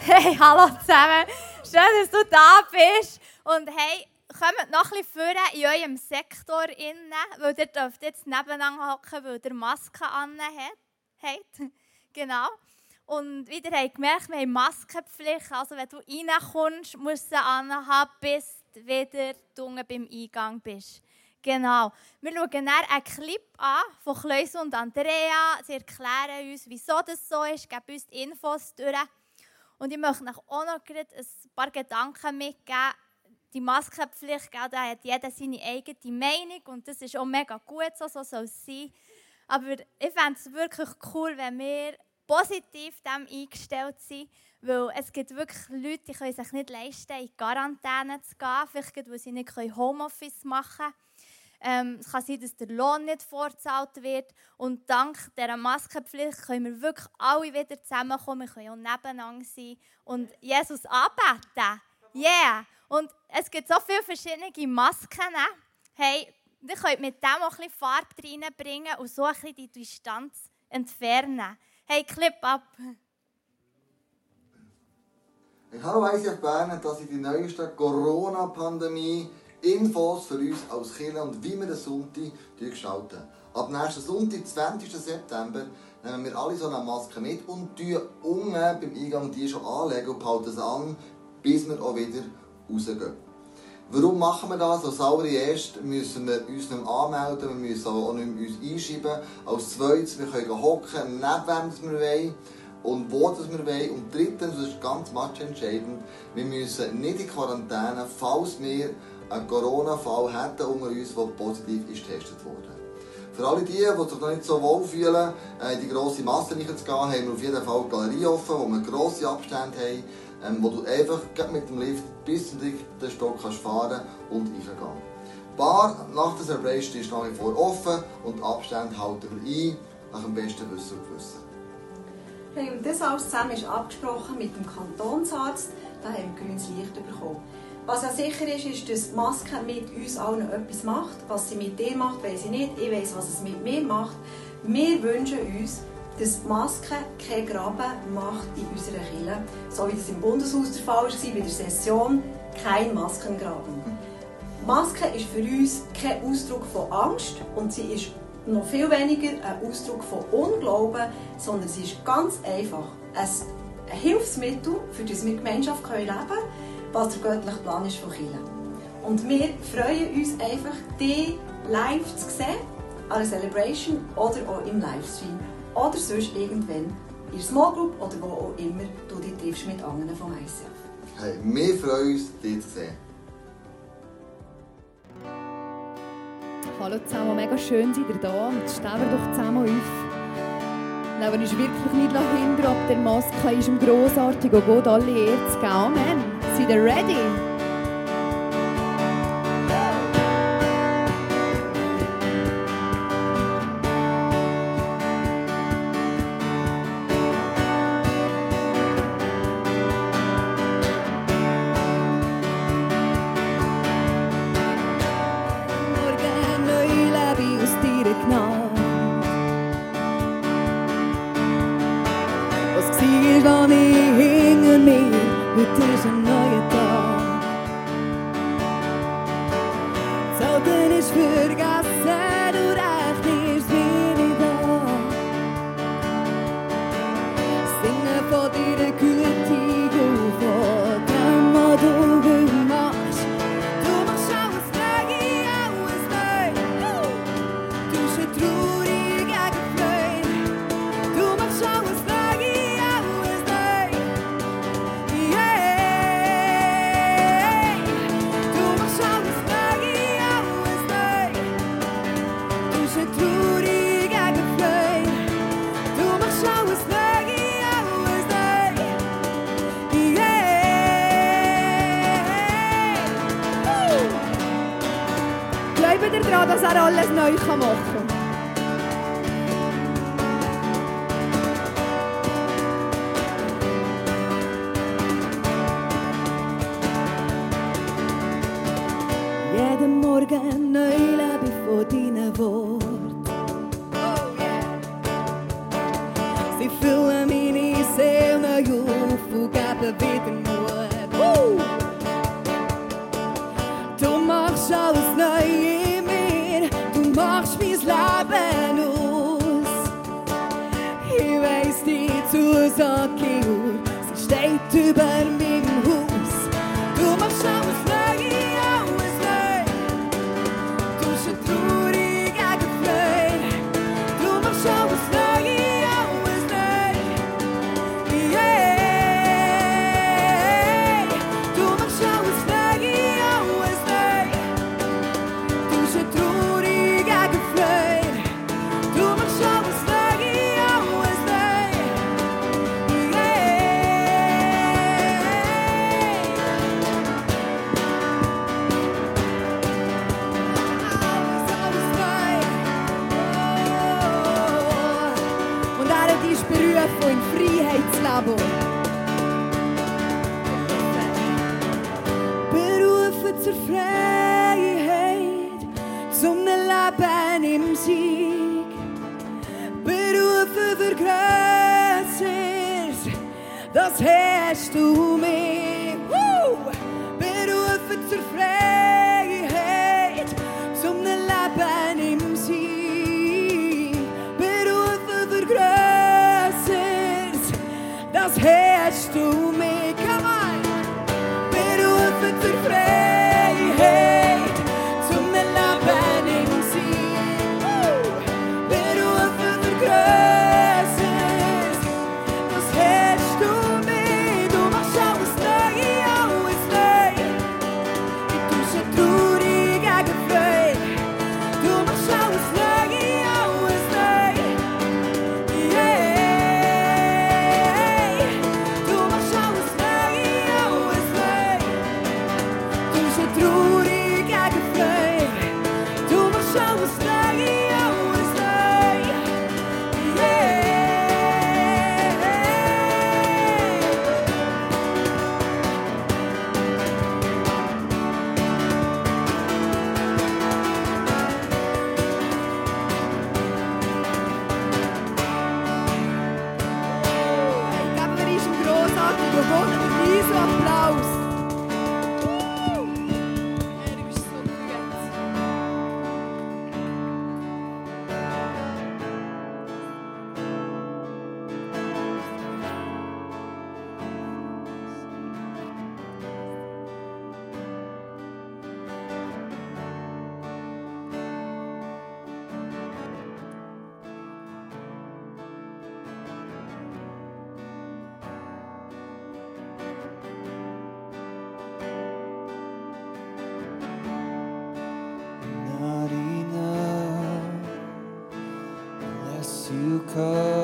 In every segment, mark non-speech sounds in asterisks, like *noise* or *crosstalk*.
Hey, hallo zusammen. Schön, dass du da bist. Und hey, kommt noch ein bisschen in eurem Sektor innen, weil ihr dürft jetzt nebeneinander hocken, weil ihr Maske an. *laughs* Genau. Und wieder habt gemerkt, wir haben Maskenpflicht. Also wenn du reinkommst, musst du sie anhaben, bis du wieder unten beim Eingang bist. Genau. Wir schauen dann einen Clip an von Kleus und Andrea. Sie erklären uns, wieso das so ist, geben uns die Infos durch. Und ich möchte auch noch ein paar Gedanken mitgeben. Die Maskenpflicht, da hat jeder seine eigene Meinung und das ist auch mega gut, so, so soll es sein. Aber ich fände es wirklich cool, wenn wir positiv dem eingestellt sind, weil es gibt wirklich Leute, die können sich nicht leisten, in Quarantäne zu gehen, vielleicht weil sie nicht Homeoffice machen können. Ähm, es kann sein, dass der Lohn nicht vorzahlt wird. Und dank dieser Maskenpflicht können wir wirklich alle wieder zusammenkommen. Wir können auch nebeneinander sein und Jesus anbeten. Yeah! Und es gibt so viele verschiedene Masken. Ne? Hey, ihr könnt mit dem auch ein bisschen Farbe reinbringen und so ein bisschen die Distanz entfernen. Hey, Clip ab! Hey, hallo ICF Bern, das ist die neueste Corona-Pandemie Infos für uns als Kinder und wie wir den Sonntag gestalten. Ab nächsten Sonntag, 20. September, nehmen wir alle so eine Maske mit und tun unten beim Eingang die schon anlegen und behalten sie an, bis wir auch wieder rausgehen. Warum machen wir das? Als allererstes müssen wir uns nicht anmelden, wir müssen auch nicht mehr uns einschreiben. Als zweites, wir können hocken, neben wem wir wollen und wo das wir wollen. Und drittens, das ist ganz entscheidend, wir müssen nicht in Quarantäne, falls wir einen Corona-Fall hätten unter uns, der positiv ist getestet wurde. Für alle die, die sich noch nicht so wohl fühlen, äh, in die grosse Masse reinzugehen, haben wir auf jeden Fall die Galerie offen, wo wir grosse Abstände haben, ähm, wo du einfach mit dem Lift bis zum dritten Stock kannst fahren und reingehen. Bar nach der Celebration ist nach wie vor offen und die Abstände halten wir ein, nach dem besten Wissen und Gewissen. Das alles zusammen ist abgesprochen mit dem Kantonsarzt, da haben wir grünes Licht bekommen. Was ja sicher ist, ist, dass Maske mit uns allen etwas macht. Was sie mit dir macht, weiß ich nicht. Ich weiß, was es mit mir macht. Wir wünschen uns, dass Maske kein Graben macht in unserer Kirche. So wie das im Bundeshaus der Fall war bei der Session. Kein Maskengraben. Maske ist für uns kein Ausdruck von Angst und sie ist noch viel weniger ein Ausdruck von Unglauben, sondern sie ist ganz einfach ein Hilfsmittel, für das wir Gemeinschaft leben können was der göttliche Plan ist von Kirche. Und wir freuen uns einfach, die live zu sehen, an der Celebration oder auch im Livestream. Oder sonst irgendwann in der Small Group oder wo auch immer du dich triffst mit anderen vom ICF. Hey, wir freuen uns, dich zu sehen. Hallo zusammen, mega schön seid ihr da und stehen wir doch zusammen auf. Nehmen uns wirklich nicht hinter, ob der Maske ist, um grossartig und Gott alle Ehre zu geben. Amen. Seid ihr ready? das hast du mir. Uh! Berufen zur Freude. to come.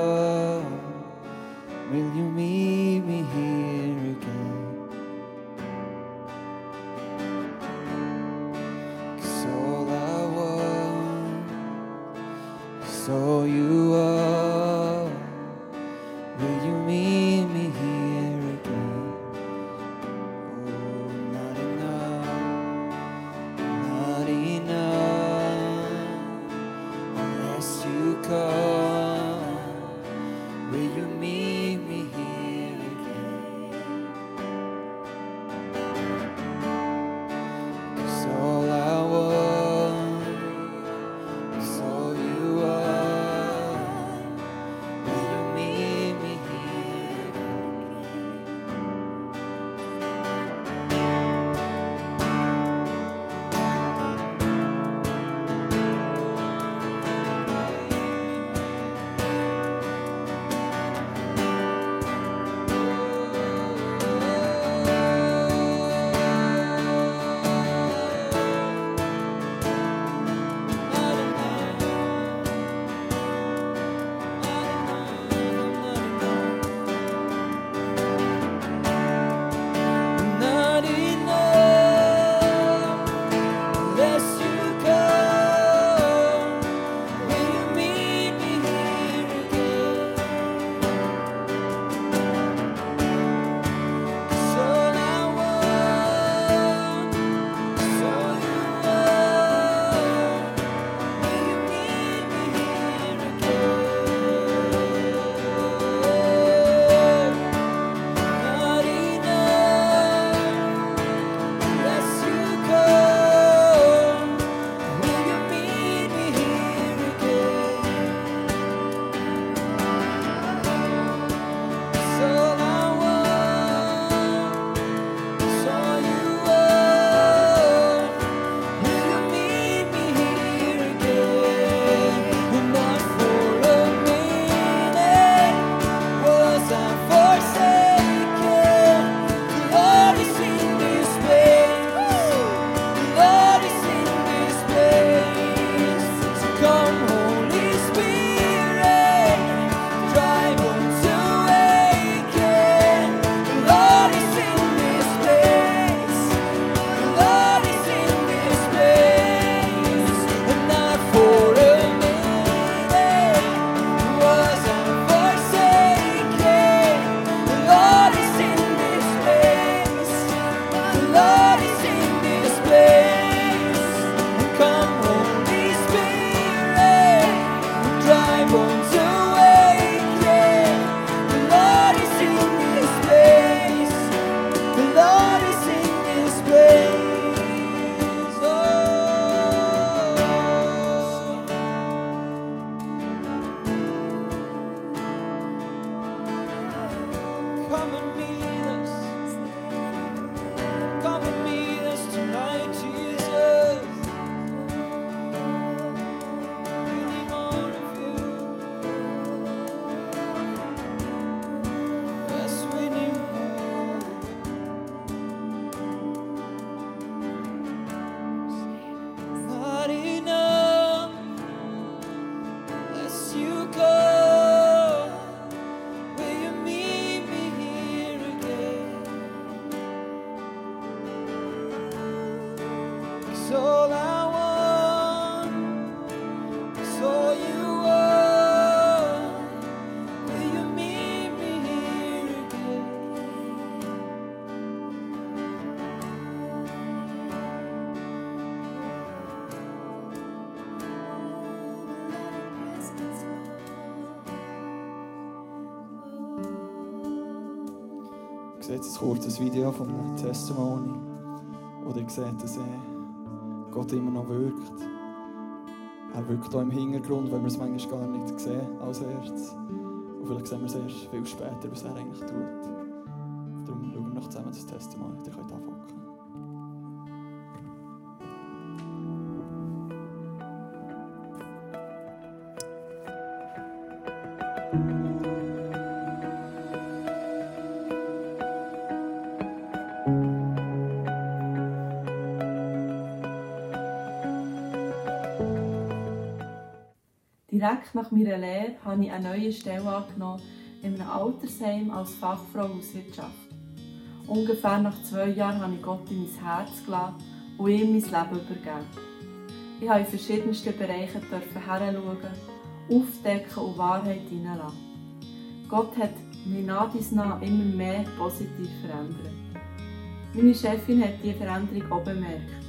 Seht jetzt kurz ein Video von einem Testimony, wo ihr seht, dass Gott immer noch wirkt. Er wirkt auch im Hintergrund, weil wir es manchmal gar nicht sehen als erstes. Und vielleicht sehen wir es erst viel später, was er eigentlich tut. Darum schauen wir noch zusammen das Testimony. Ihr könnt anfangen. Direkt nach meiner Lehre habe ich eine neue Stelle angenommen in einem Altersheim als Fachfrau Hauswirtschaft. Ungefähr nach zwei Jahren habe ich Gott in mein Herz gelassen und ihm mein Leben übergeben. Ich habe in verschiedensten Bereichen heranschauen, aufdecken und Wahrheit hineinlassen. Gott hat mich nach dies nach immer mehr positiv verändert. Meine Chefin hat diese Veränderung auch bemerkt.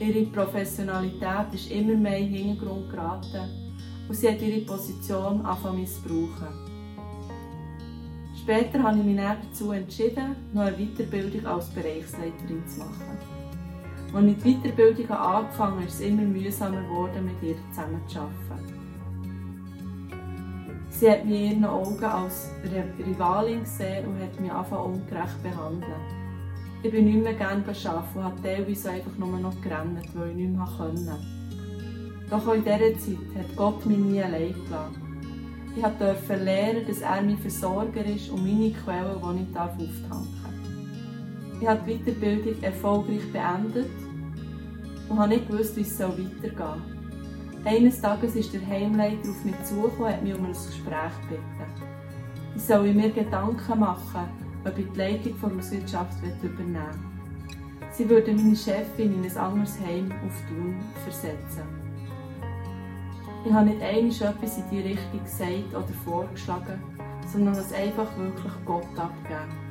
Ihre Professionalität ist immer mehr in den Hintergrund geraten und sie hat ihre Position angefangen missbrauchen. Später habe ich mich dazu entschieden, noch eine Weiterbildung als Bereichsleiterin zu machen. Als ich die Weiterbildung angefangen habe, ist es immer mühsamer geworden, mit ihr zusammenzuarbeiten. Sie hat mich in ihren Augen als Rivalin gesehen und hat mich einfach ungerecht behandelt. Ich bin nicht mehr gerne arbeiten und habe teilweise einfach nur noch gerannt, weil ich nicht mehr konnte. Doch auch in dieser Zeit hat Gott mich nie allein gelassen. Ich durfte lernen, dass er mein Versorger ist und meine Quelle, die ich auftanken darf. Ich habe die Weiterbildung erfolgreich beendet und habe nicht gewusst, wie es weitergehen soll. Eines Tages ist der Heimleiter auf mich zugekommen und hat mich um ein Gespräch gebeten. Ich soll mir Gedanken machen, ob ich die Leitung der Hauswirtschaft übernehmen will. Sie würde meine Chefin in ein anderes Heim auf Thun versetzen. Ich habe nicht einmal etwas in diese Richtung gesagt oder vorgeschlagen, sondern es einfach wirklich Gott abgegeben.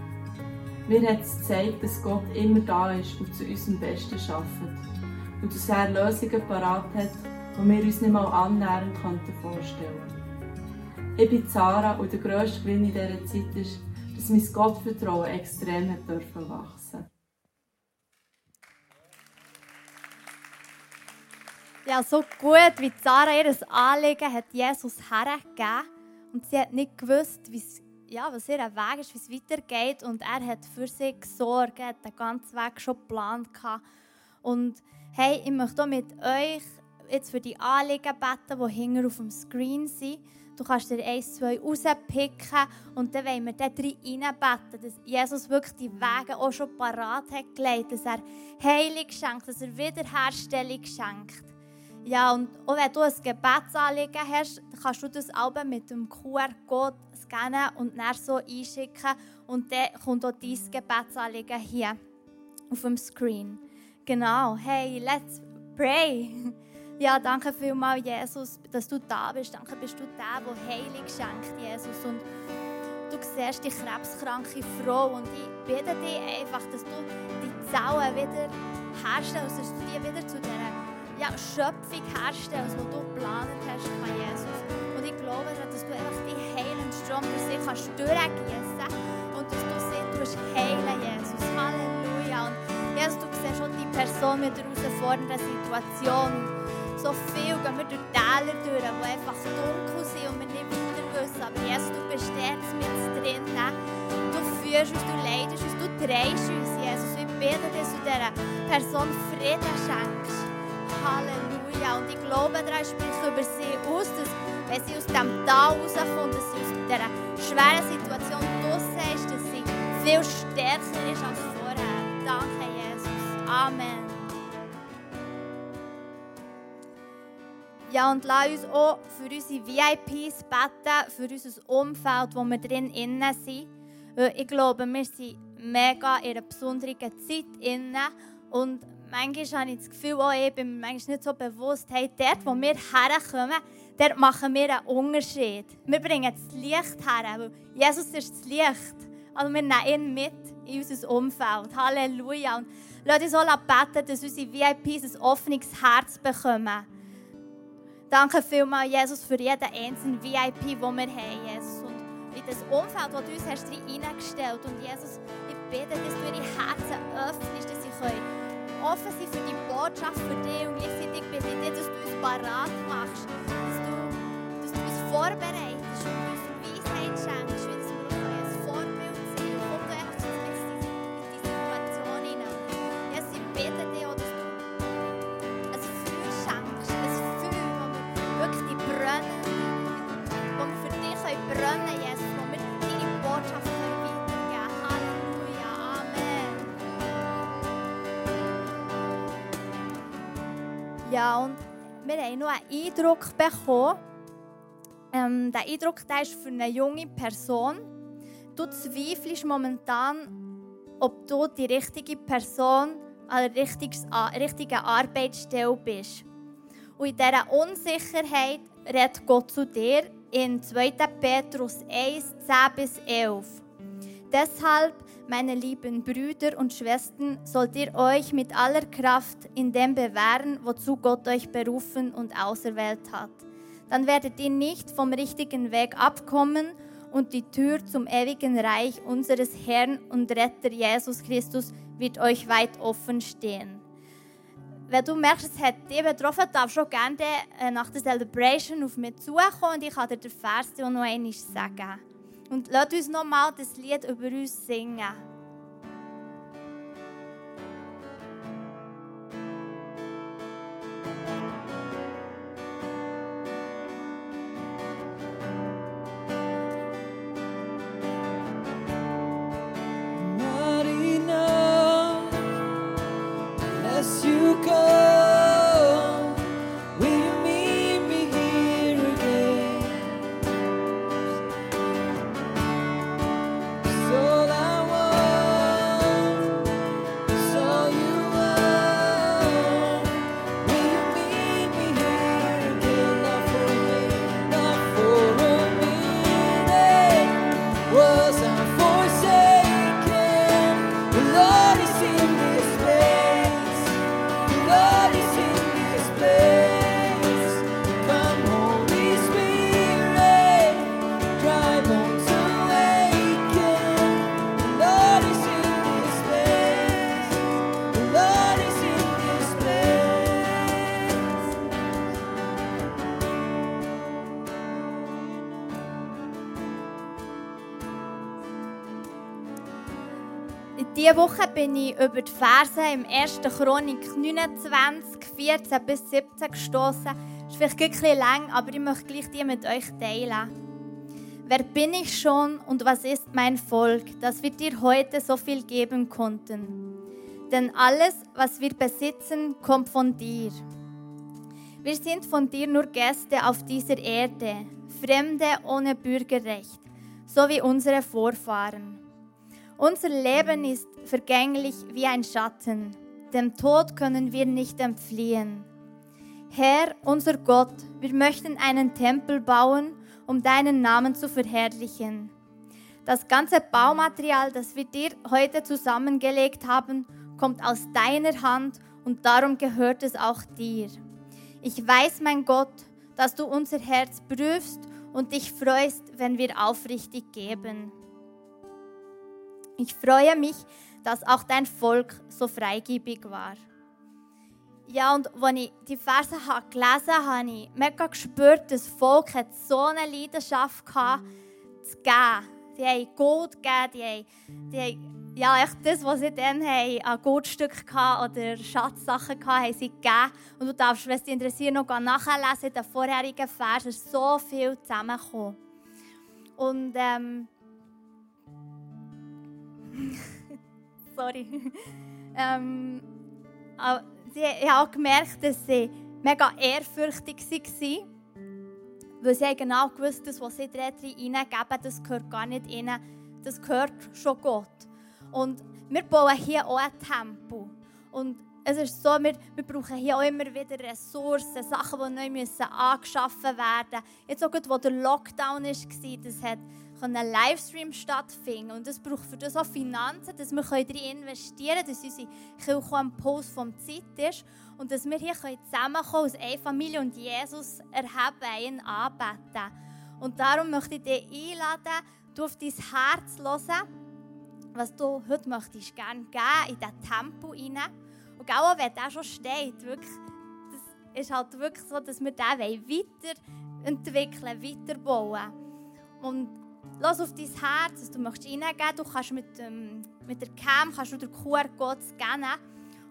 Mir hat es gezeigt, dass Gott immer da ist und zu unserem Besten arbeitet. Und dass er Lösungen parat hat, die wir uns nicht mal annähernd vorstellen könnten. Ich bin Zara und der grösste Gewinn in dieser Zeit ist, dass mein Gottvertrauen extrem hat wachsen durfte. Ja, so gut wie Sarah ihr Anliegen hat Jesus hergegeben und sie hat nicht gewusst, ja, was ihr Weg ist, wie es weitergeht und er hat für sie gesorgt, hat den ganzen Weg schon geplant und hey, ich möchte auch mit euch jetzt für die Anliegen beten, die hinten auf dem Screen sind. Du kannst dir eins, zwei rauspicken und dann wollen wir da reinbeten, dass Jesus wirklich die Wege auch schon parat hat gelegt, dass er Heilung schenkt, dass er Wiederherstellung schenkt. Ja, und auch wenn du ein Gebetsanliegen hast, kannst du das Album mit dem QR-Code scannen und dann so einschicken. Und dann kommt auch dein Gebetsanliegen hier auf dem Screen. Genau, hey, let's pray. *laughs* Ja, danke vielmals, Jesus, dass du da bist. Danke, bist du der, der Heilung schenkt, Jesus. Und du siehst die krebskranke Frau und ich bitte dich einfach, dass du die Zellen wieder herstellst, dass du die wieder zu dieser ja, Schöpfung herstellst, die du geplant hast, Jesus. Und ich glaube, dass du einfach die heilende Strom durch sie kannst durchgießen und dass du sie tust heilen, Jesus. Halleluja. Und Jesus, du siehst schon die Person mit der herausfordernden Situation. So viel gehen wir durch Täler durch, die einfach dunkel sind und wir nicht weiter wissen. Aber Jesus, du bist jetzt mit drin. Du führst uns, du leidest uns, du drehst uns, Jesus. Ich bitte, dass du dieser Person Frieden schenkst. Halleluja. Und ich glaube, daran spricht über sie aus, dass wenn sie aus dem Tal rauskommt, dass sie aus dieser schweren Situation draussen ist, dass sie viel stärker ist als vorher. Danke, Jesus. Amen. Ja, und lass uns auch für unsere VIPs beten, für unser Umfeld, wo wir drin innen sind. Ich glaube, wir sind mega in einer besonderen Zeit innen und manchmal habe ich das Gefühl, auch ich bin mir manchmal nicht so bewusst, hey, dort, wo wir herkommen, dort machen wir einen Unterschied. Wir bringen das Licht her, weil Jesus ist das Licht. Also wir nehmen ihn mit in unser Umfeld. Halleluja. Und lass uns auch beten, dass unsere VIPs ein offenes Herz bekommen. Danke vielmals, Jesus, für jeden einzelnen VIP, den wir haben, Jesus. Und in das Umfeld, das du uns hast hineingestellt Und Jesus, ich bitte, dass du ihre Herzen öffnest, dass sie können offen sein für die Botschaft für dich und gleichzeitig bitte ich dich, dass du uns parat machst, dass du, dass du uns vorbereitest und uns Weisheit schenkst, Ja, und wir haben noch einen Eindruck bekommen. Ähm, der Eindruck der ist für eine junge Person. Du zweifelst momentan, ob du die richtige Person an der richtigen, Arbeitsstelle bist. Und in dieser Unsicherheit redet Gott zu dir in 2. Petrus 1, 10 bis 11. Deshalb, meine lieben Brüder und Schwestern, sollt ihr euch mit aller Kraft in dem bewähren, wozu Gott euch berufen und auserwählt hat. Dann werdet ihr nicht vom richtigen Weg abkommen und die Tür zum ewigen Reich unseres Herrn und Retter Jesus Christus wird euch weit offen stehen. Wenn du merkst, es hat dich betroffen, darfst du gerne äh, nach der Celebration auf mich zukommen und ich kann dir den Vers noch einmal sagen. Und lass uns nochmal das Lied über uns singen. Diese Woche bin ich über die Verse im 1. Chronik 29, 14 bis 17 gestoßen. Ist vielleicht ein bisschen lang, aber ich möchte gleich die mit euch teilen. Wer bin ich schon und was ist mein Volk, dass wir dir heute so viel geben konnten? Denn alles, was wir besitzen, kommt von dir. Wir sind von dir nur Gäste auf dieser Erde, Fremde ohne Bürgerrecht, so wie unsere Vorfahren. Unser Leben ist vergänglich wie ein Schatten. Dem Tod können wir nicht entfliehen. Herr, unser Gott, wir möchten einen Tempel bauen, um deinen Namen zu verherrlichen. Das ganze Baumaterial, das wir dir heute zusammengelegt haben, kommt aus deiner Hand und darum gehört es auch dir. Ich weiß, mein Gott, dass du unser Herz prüfst und dich freust, wenn wir aufrichtig geben. Ich freue mich, dass auch dein Volk so freigebig war. Ja, und als ich die Verse gelesen habe, habe ich mega gespürt, das Volk hat so eine Leidenschaft gehabt, zu geben. Die haben Gold gegeben, die haben, die haben ja, echt das, was sie dann haben, an Goldstücken oder Schatzsachen hatten, haben sie gegeben. Und du darfst, wenn es dich interessiert, noch nachlesen in den vorherigen Versen. Ist so viel zusammengekommen. Und ähm, sorry. *laughs* ähm, sie, ich habe auch gemerkt, dass sie mega ehrfürchtig waren. Weil sie genau gewusst, dass was sie da reingeben, das gehört gar nicht ihnen. Das gehört schon Gott. Und wir bauen hier auch ein Tempel. Und es ist so, wir, wir brauchen hier auch immer wieder Ressourcen, Sachen, die neu müssen angeschaffen werden Jetzt auch gut, wo der Lockdown war, das hat ein Livestream stattfinden und es braucht für das auch Finanzen, dass wir darin investieren können, dass unsere Kirche am Puls vom Zeit ist und dass wir hier zusammenkommen als eine Familie und Jesus erheben, ihn anbeten. Und darum möchte ich dich einladen, du auf dein Herz hören, was du heute möchtest gerne geben in diesen Tempo rein. Und auch wenn der schon steht, wirklich, das ist halt wirklich so, dass wir den weiterentwickeln, weiterbauen. Und lass auf dein Herz, dass du möchtest reingeben. Du kannst mit, dem, mit der Cam kannst du den QR-Code scannen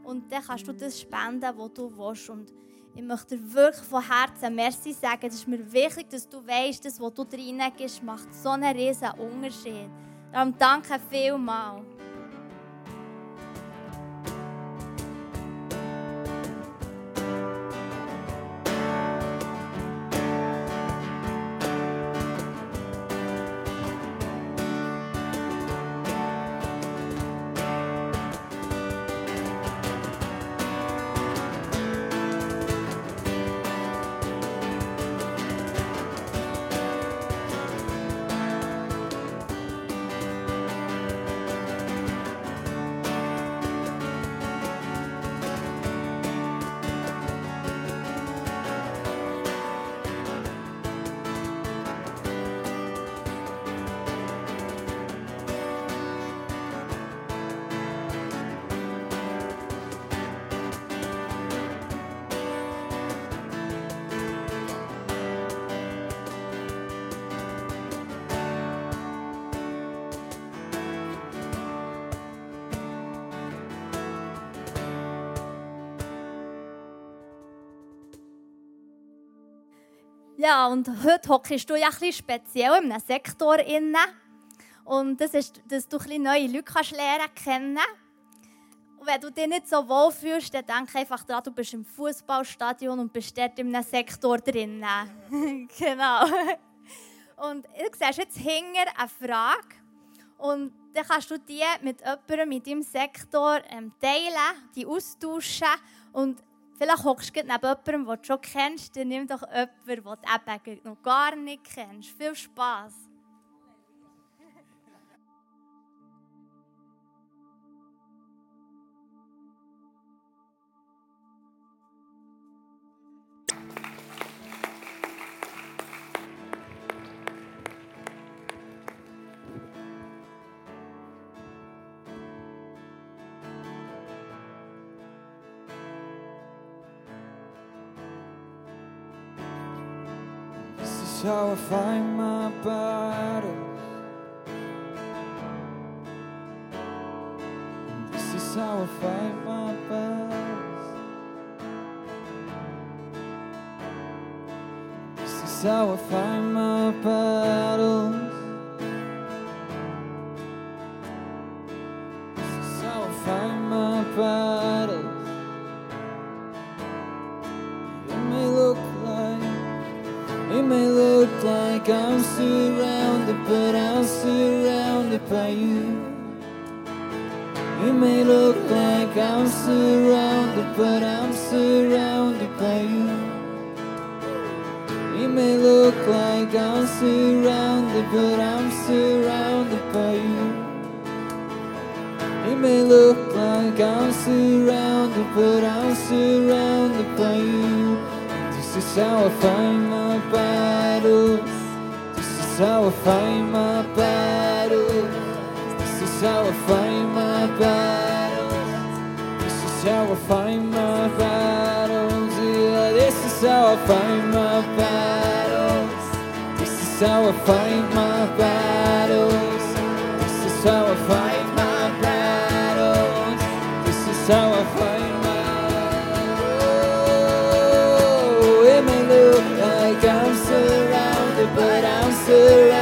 und dann kannst du das spenden, was du willst. Und ich möchte dir wirklich von Herzen Merci sagen. Es ist mir wichtig, dass du weißt, dass was du reingibst, macht so einen riesen Unterschied. Darum danke vielmals. Ja, und heute hockst du ja ein speziell in einem Sektor inne. Und das ist, dass du ein neue Leute kannst lernen kennen. Und wenn du dich nicht so wohl fühlst, dann denk einfach daran, du bist im Fußballstadion und bist dort in einem Sektor drin. *laughs* genau. Und du siehst jetzt hinger eine Frage. Und dann kannst du die mit jemandem in deinem Sektor ähm, teilen, die austauschen. Und Vielleicht hockst du neben jemandem, den du schon kennst, dann nimm doch jemanden, den du eben noch gar nicht kennst. Viel Spass! How I find my battles. This is how I fight my battles. This is how I fight fight my battles. This is how I fight my battles. This is how I fight my battles. Yeah, this is how I fight my battles. This is how I fight my battles. This is how I fight my battles. This is how I fight my Oh, it may look like I'm surrounded, but I'm surrounded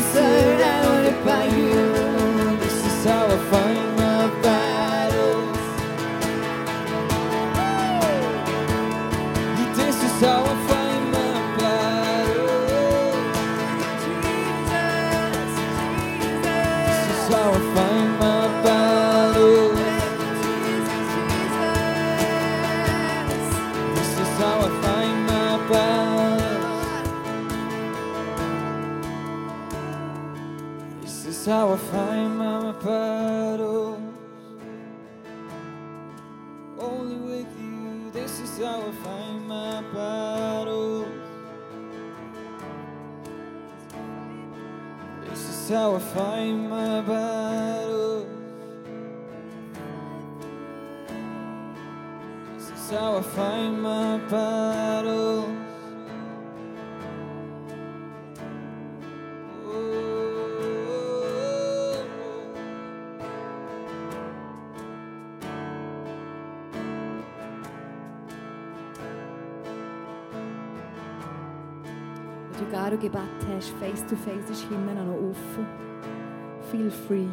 how I find my battles. This is how I find my battles. Gebet hast, face to face ist auch noch offen. Feel free.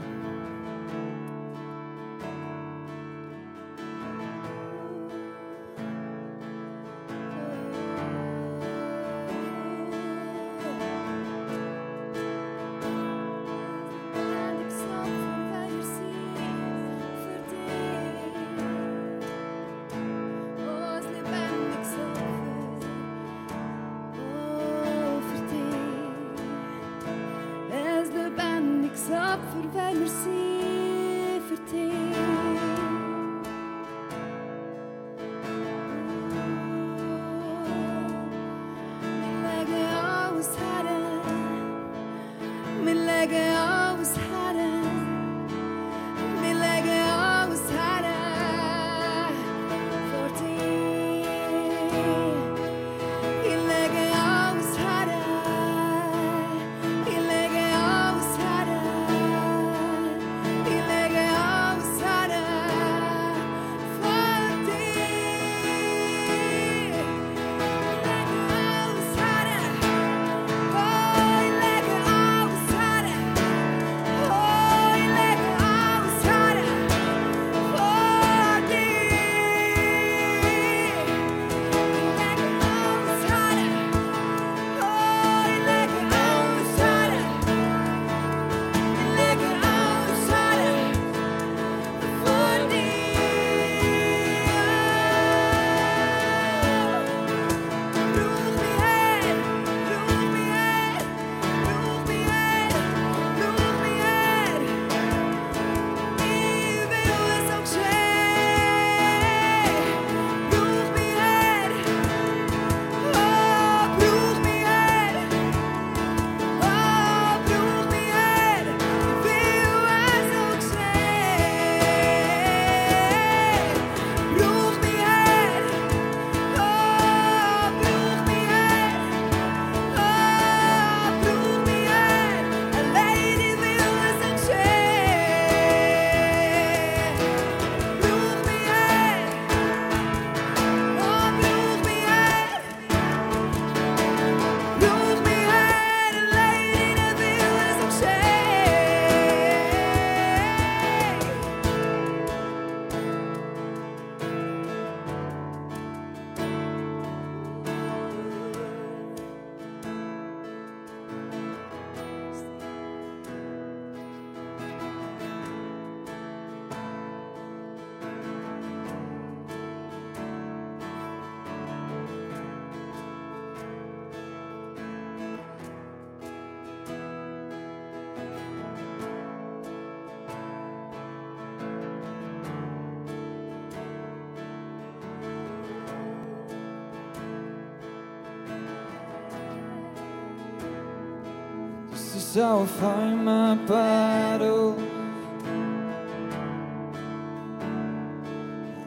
This is how I find my battle.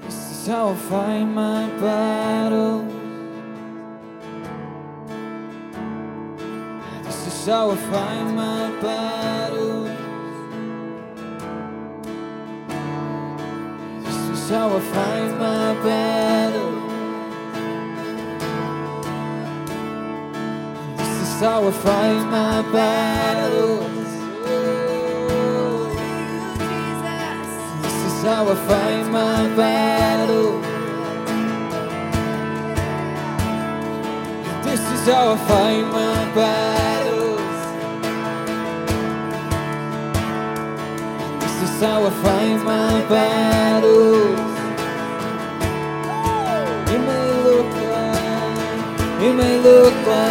This is how I find my battle. This is how I find my battle. This is how I find my battle. How I find my battles. This is how I fight my battle. This is how I find my battles. This is how I fight my battles. It may look like, it may look like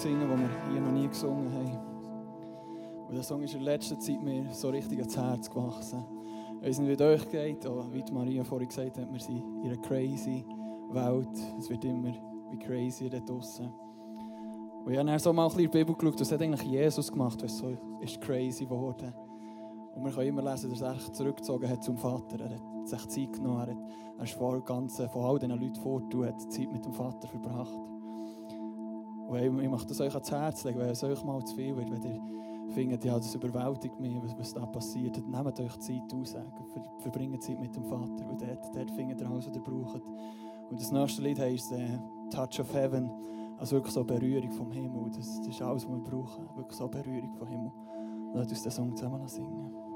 singen, den wir hier noch nie gesungen haben. Und der Song ist in letzter Zeit mir so richtig ans Herz gewachsen. Ich weiß nicht, wie es euch geht, aber wie Maria vorhin gesagt hat, wir sind in einer crazy Welt. Es wird immer wie crazy da draussen. Und ich habe so mal ein bisschen in die Bibel geschaut, was hat eigentlich Jesus gemacht, was so ist crazy geworden. Und wir können immer lesen, dass er sich zurückgezogen hat zum Vater. Er hat sich Zeit genommen, er, hat, er ist vor ganzen, von all diesen Leuten fortgegangen, hat Zeit mit dem Vater verbracht. Und hey, ich möchte das euch ans Herz legen, wenn es euch mal zu viel wird, wenn ihr findet, ja, das überwältigt mich, was, was da passiert, dann nehmt euch Zeit aus, ver, verbringt Zeit mit dem Vater, und dort, dort findet ihr alles, was ihr braucht. Und das nächste Lied heisst äh, Touch of Heaven, also wirklich so Berührung vom Himmel. Das, das ist alles, was wir brauchen, wirklich so Berührung vom Himmel. Lasst uns den Song zusammen singen.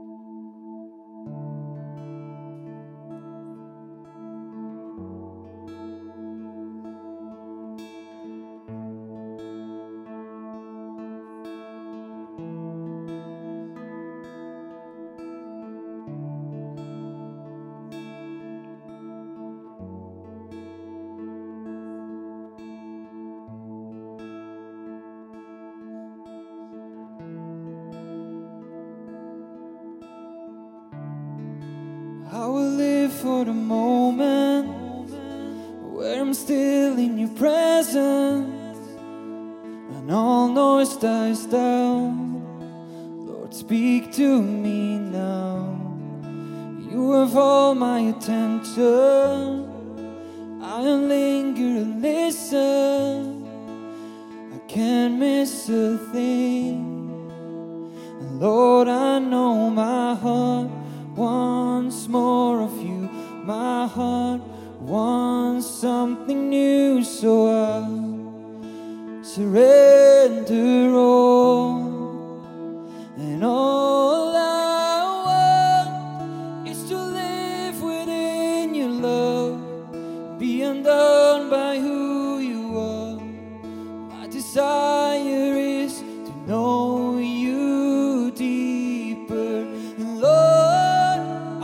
Desire is to know you deeper. And Lord,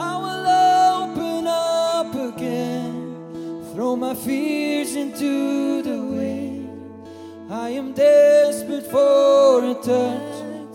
I will open up again, throw my fears into the wind. I am desperate for a touch of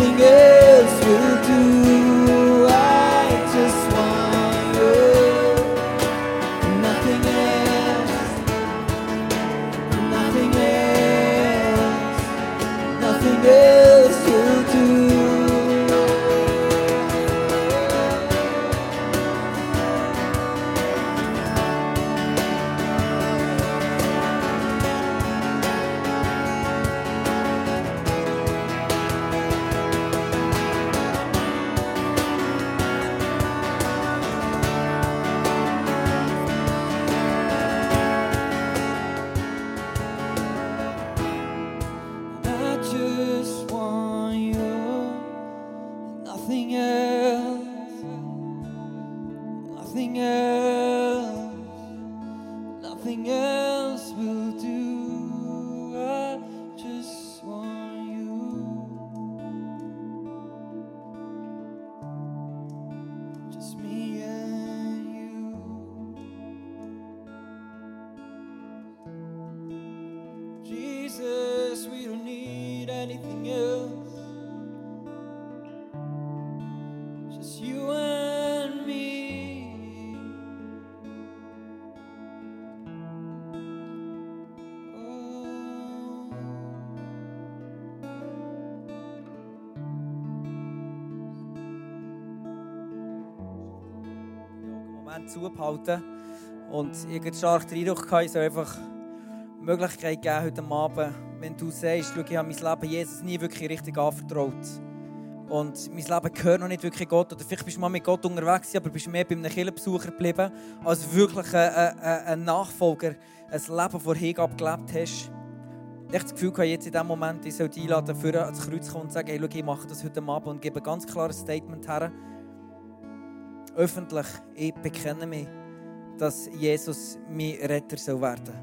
nothing else Moment zubehalten. Und ich hatte stark den Eindruck, ich einfach die Möglichkeit geben heute Abend, wenn du sagst, ich habe mein Leben Jesus nie wirklich richtig anvertraut. Und mein Leben gehört noch nicht wirklich Gott. Oder vielleicht bist du mal mit Gott unterwegs, aber bist mehr bei einem Kirchenbesucher geblieben, als wirklich ein, ein, ein Nachfolger, ein Leben vor Hingabe gelebt hast. Ich habe das Gefühl, jetzt in diesem Moment, ich soll dich einladen, für ans Kreuz kommen und sagen, hey, schau, ich mache das heute Abend und gebe ein ganz klares Statement her. Öffentlich, ich bekenne mich, dass Jesus mein Retter soll werden.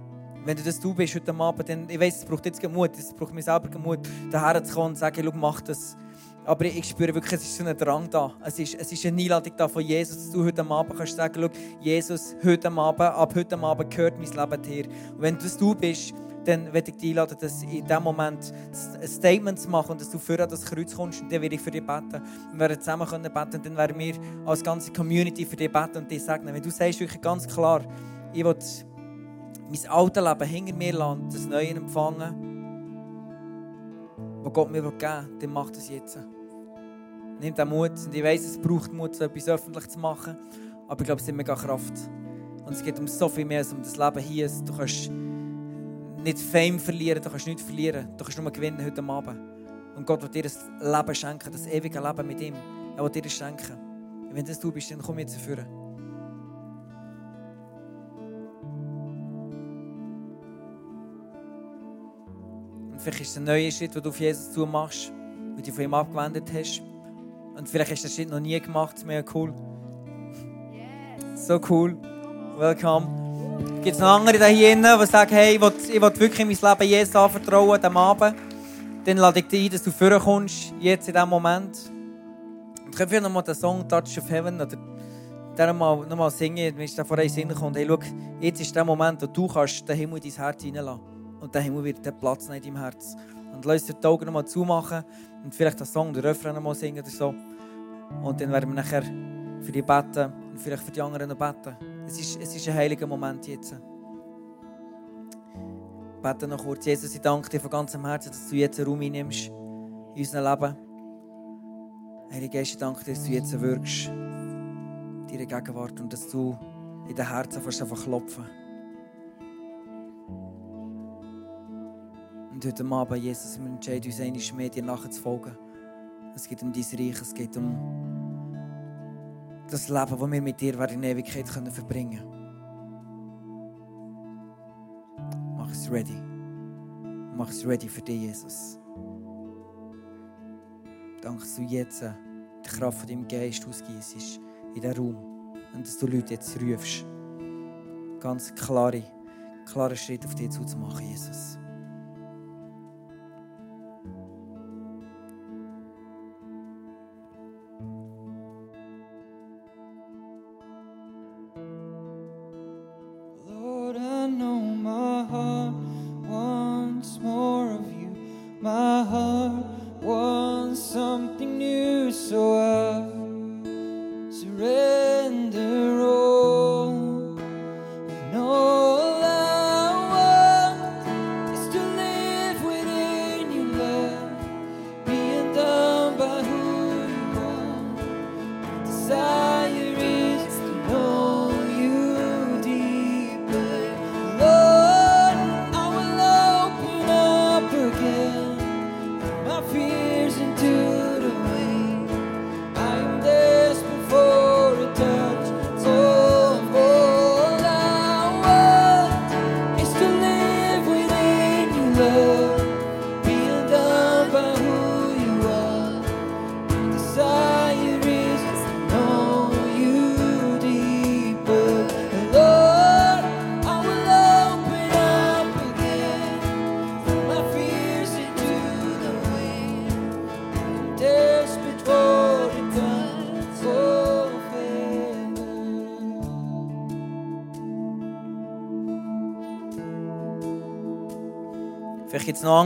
Wenn du das du bist heute Abend, dann, ich weiss, es braucht jetzt Mut, es braucht mir selber Mut, daher zu kommen und zu sagen, schau, mach das. Aber ich spüre wirklich, es ist so ein Drang da. Es ist, es ist eine Einladung da von Jesus, dass du heute Abend kannst sagen, schau, Jesus, heute Abend, ab heute Abend gehört mein Leben dir. Und wenn das du bist, dann werde ich dich einladen, dass in diesem Moment ein Statement zu machen und dass du für das Kreuz kommst und dann werde ich für dich beten. Wir werden zusammen können beten und dann werden wir als ganze Community für dich beten und dich segnen. Wenn du sagst wirklich ganz klar, ich will mein altes Leben hinter mir lassen das Neue empfangen, was Gott mir geben will, dann mach das jetzt. Nimm den Mut und ich weiss, es braucht Mut, so etwas öffentlich zu machen, aber ich glaube, es hat mega Kraft. Und es geht um so viel mehr als um das Leben hier. Du kannst nicht Fame verlieren, du kannst nichts verlieren, du kannst nur gewinnen heute Abend. Und Gott will dir das Leben schenken, das ewige Leben mit ihm. Er will dir das schenken. Und wenn das du bist, dann komm jetzt führen. Und vielleicht ist es ein neuer Schritt, den du auf Jesus zu machst, weil du von ihm abgewendet hast. Und vielleicht hast du den Schritt noch nie gemacht, mega cool. So cool. Welcome. Gibt es noch andere hier drin, die sagen, hey, ich will, ich will wirklich mein Leben Jesus anvertrauen, diesem Abend? Dann lade ich dich ein, dass du vorkommst, jetzt in diesem Moment. Und können wir nochmal den Song Touch of Heaven oder noch mal singen, wenn es da vor einen Sinn kommt. Hey, schau, jetzt ist der Moment, wo du kannst den Himmel in dein Herz hineinlassen Und der Himmel wird den Platz in deinem Herz. Und lass dir die Augen nochmal zumachen und vielleicht den Song, den Refrain nochmal singen oder so. Und dann werden wir nachher für dich beten vielleicht für die anderen noch beten. Es ist, es ist ein heiliger Moment jetzt. Bete noch kurz. Jesus, ich danke dir von ganzem Herzen, dass du jetzt einen Raum einnimmst in unserem Leben. Heilige Geist, ich danke dir, dass du jetzt wirkst. Deine Gegenwart und dass du in den Herzen einfach klopfen. Und heute Abend, Jesus, wir entscheiden uns einmal mehr, dir nachzufolgen. Es geht um dein Reich, es geht um das Leben, das wir mit dir in Ewigkeit verbringen können. Mach es ready. Mach es ready für dich, Jesus. Danke, dass du jetzt die Kraft von deinem Geist ausgießt in diesem Raum. Und dass du Leute jetzt rufst, ganz klare, klare Schritte auf dich zuzumachen, Jesus. Vielleicht gibt es noch andere.